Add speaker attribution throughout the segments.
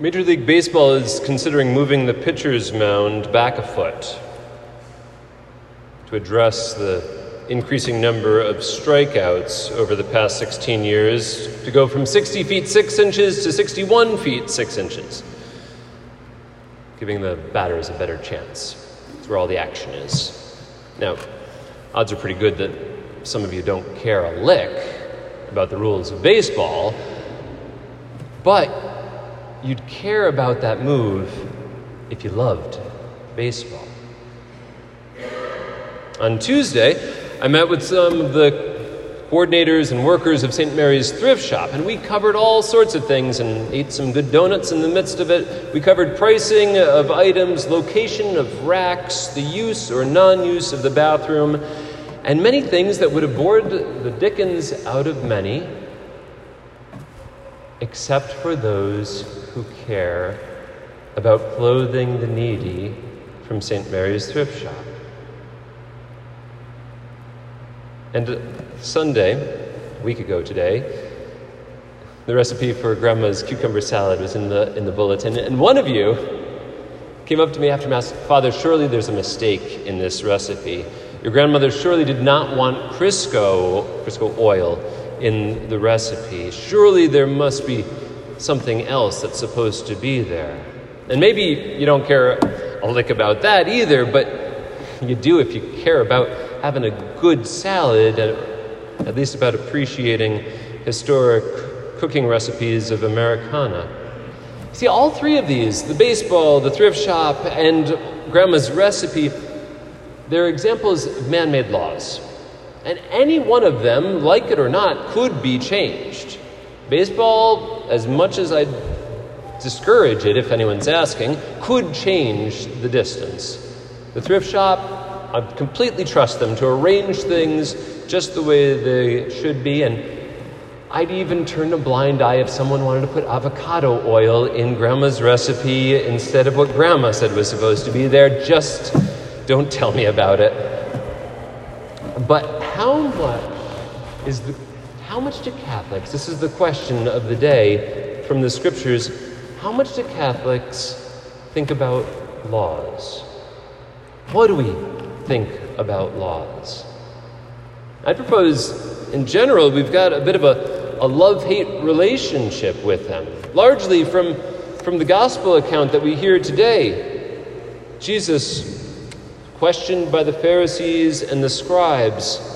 Speaker 1: Major League Baseball is considering moving the pitcher's mound back a foot to address the increasing number of strikeouts over the past 16 years to go from 60 feet 6 inches to 61 feet 6 inches, giving the batters a better chance. That's where all the action is. Now, odds are pretty good that some of you don't care a lick about the rules of baseball, but you'd care about that move if you loved baseball. On Tuesday, I met with some of the coordinators and workers of St. Mary's Thrift Shop, and we covered all sorts of things and ate some good donuts in the midst of it. We covered pricing of items, location of racks, the use or non use of the bathroom, and many things that would have bored the dickens out of many, except for those who care about clothing the needy from St. Mary's Thrift Shop. And uh, Sunday, a week ago today, the recipe for grandma's cucumber salad was in the, in the bulletin, and one of you came up to me after Mass, Father, surely there's a mistake in this recipe. Your grandmother surely did not want Crisco, Crisco oil in the recipe. Surely there must be something else that's supposed to be there. And maybe you don't care a lick about that either, but you do if you care about having a good salad, at least about appreciating historic cooking recipes of Americana. See, all three of these the baseball, the thrift shop, and grandma's recipe they're examples of man made laws. And any one of them, like it or not, could be changed. Baseball, as much as I discourage it if anyone's asking, could change the distance. The thrift shop, I completely trust them to arrange things just the way they should be, and I'd even turn a blind eye if someone wanted to put avocado oil in grandma's recipe instead of what grandma said was supposed to be there. Just don't tell me about it. But how much is the how much do Catholics, this is the question of the day from the scriptures, how much do Catholics think about laws? What do we think about laws? I propose, in general, we've got a bit of a, a love hate relationship with them, largely from, from the gospel account that we hear today. Jesus questioned by the Pharisees and the scribes.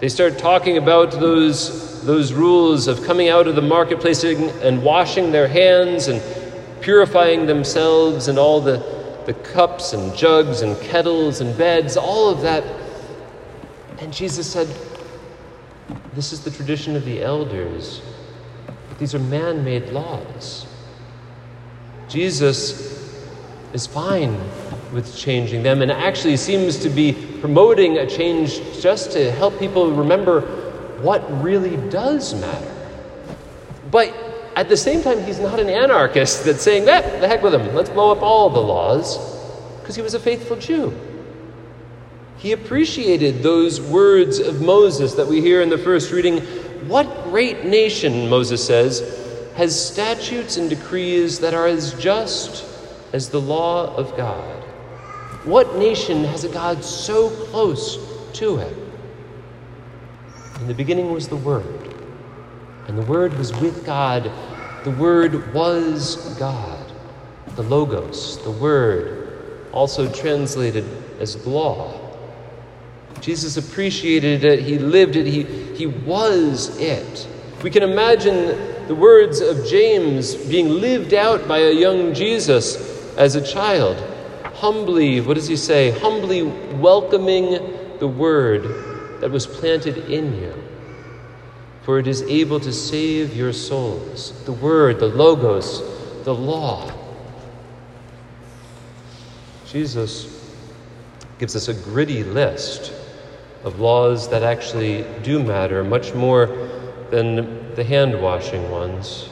Speaker 1: They start talking about those, those rules of coming out of the marketplace and washing their hands and purifying themselves and all the, the cups and jugs and kettles and beds, all of that. And Jesus said, This is the tradition of the elders, but these are man made laws. Jesus is fine with changing them and actually seems to be promoting a change just to help people remember what really does matter. But at the same time, he's not an anarchist that's saying, that, the heck with him, let's blow up all the laws, because he was a faithful Jew. He appreciated those words of Moses that we hear in the first reading. What great nation, Moses says, has statutes and decrees that are as just as the law of God? What nation has a God so close to it? In the beginning was the Word, and the Word was with God. The Word was God. The Logos, the Word, also translated as law. Jesus appreciated it, he lived it, he, he was it. We can imagine the words of James being lived out by a young Jesus as a child humbly, what does he say? Humbly welcoming the word that was planted in you. For it is able to save your souls. The word, the logos, the law. Jesus gives us a gritty list of laws that actually do matter, much more than the hand washing ones.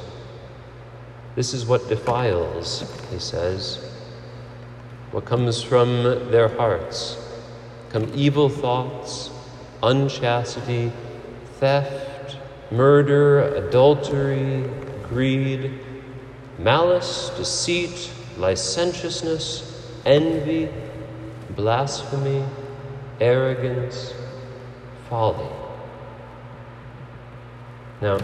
Speaker 1: This is what defiles, he says what comes from their hearts. Come evil thoughts, unchastity, theft, murder, adultery, greed, malice, deceit, licentiousness, envy, blasphemy, arrogance, folly. Now,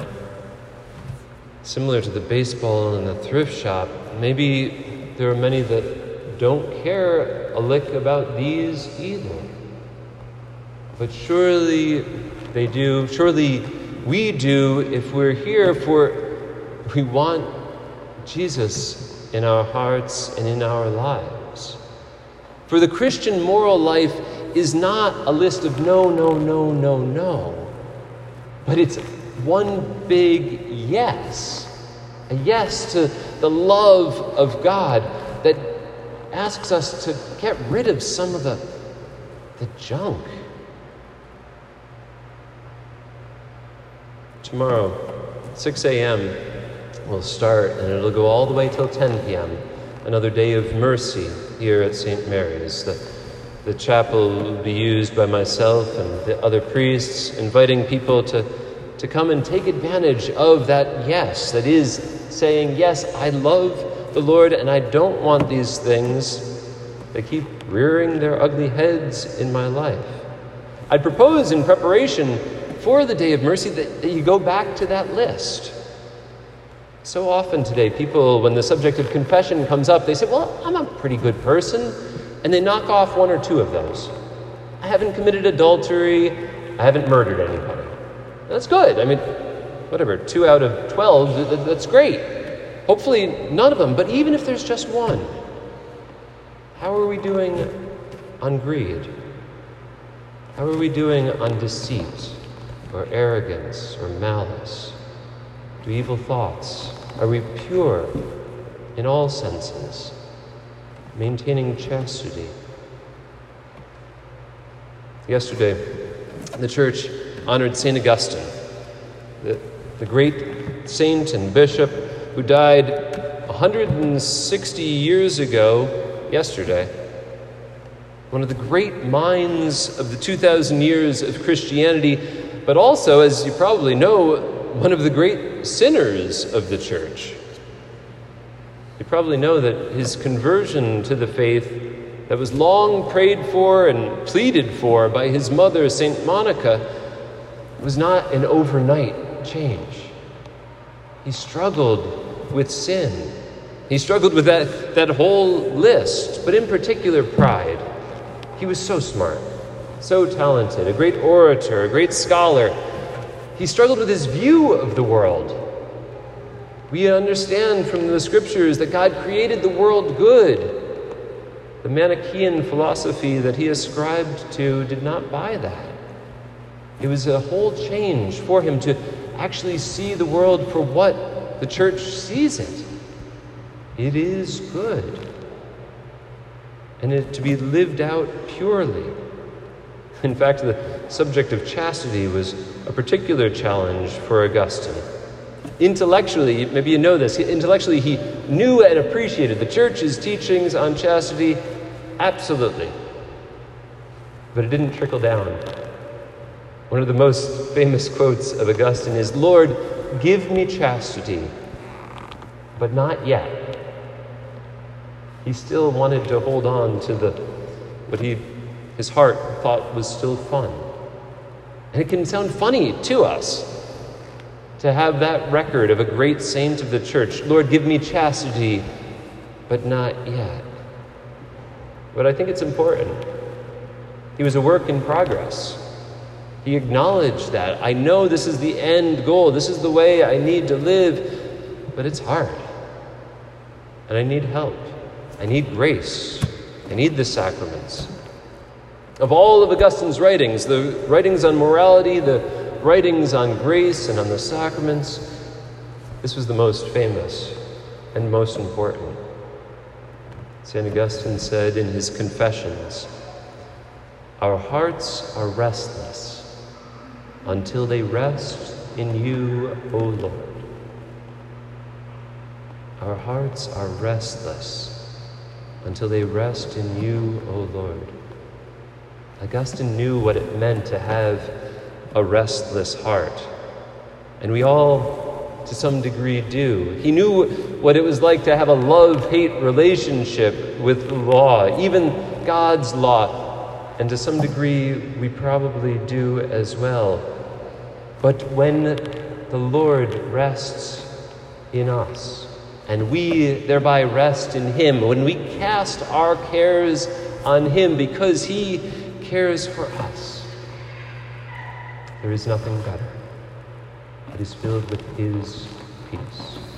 Speaker 1: similar to the baseball and the thrift shop, maybe there are many that don't care a lick about these either. But surely they do, surely we do if we're here for we want Jesus in our hearts and in our lives. For the Christian moral life is not a list of no, no, no, no, no, but it's one big yes. A yes to the love of God that asks us to get rid of some of the, the junk. Tomorrow, 6 a.m., we'll start and it'll go all the way till 10 p.m. Another day of mercy here at St. Mary's. The, the chapel will be used by myself and the other priests, inviting people to, to come and take advantage of that yes, that is saying, Yes, I love the Lord and I don't want these things that keep rearing their ugly heads in my life. I'd propose in preparation for the Day of Mercy that, that you go back to that list. So often today, people, when the subject of confession comes up, they say, Well, I'm a pretty good person. And they knock off one or two of those. I haven't committed adultery. I haven't murdered anybody. That's good. I mean, whatever, two out of 12, that's great. Hopefully, none of them. But even if there's just one, how are we doing on greed? How are we doing on deceit? Or arrogance or malice? Do evil thoughts? Are we pure in all senses, maintaining chastity? Yesterday, the church honored St. Augustine, the, the great saint and bishop who died 160 years ago yesterday. One of the great minds of the 2,000 years of Christianity but also, as you probably know, one of the great sinners of the church. You probably know that his conversion to the faith that was long prayed for and pleaded for by his mother, St. Monica, was not an overnight change. He struggled with sin. He struggled with that, that whole list, but in particular, pride. He was so smart so talented, a great orator, a great scholar. He struggled with his view of the world. We understand from the scriptures that God created the world good. The Manichaean philosophy that he ascribed to did not buy that. It was a whole change for him to actually see the world for what the church sees it. It is good. And it to be lived out purely. In fact, the subject of chastity was a particular challenge for Augustine. Intellectually, maybe you know this, intellectually, he knew and appreciated the church's teachings on chastity, absolutely. But it didn't trickle down. One of the most famous quotes of Augustine is Lord, give me chastity, but not yet. He still wanted to hold on to the what he his heart thought was still fun. And it can sound funny to us to have that record of a great saint of the church Lord, give me chastity, but not yet. But I think it's important. He was a work in progress. He acknowledged that. I know this is the end goal, this is the way I need to live, but it's hard. And I need help. I need grace. I need the sacraments. Of all of Augustine's writings, the writings on morality, the writings on grace and on the sacraments, this was the most famous and most important. St. Augustine said in his Confessions Our hearts are restless until they rest in you, O Lord. Our hearts are restless until they rest in you, O Lord. Augustine knew what it meant to have a restless heart. And we all to some degree do. He knew what it was like to have a love hate relationship with the law, even God's law, and to some degree we probably do as well. But when the Lord rests in us, and we thereby rest in Him, when we cast our cares on Him because He cares for us, there is nothing better. It is filled with His peace.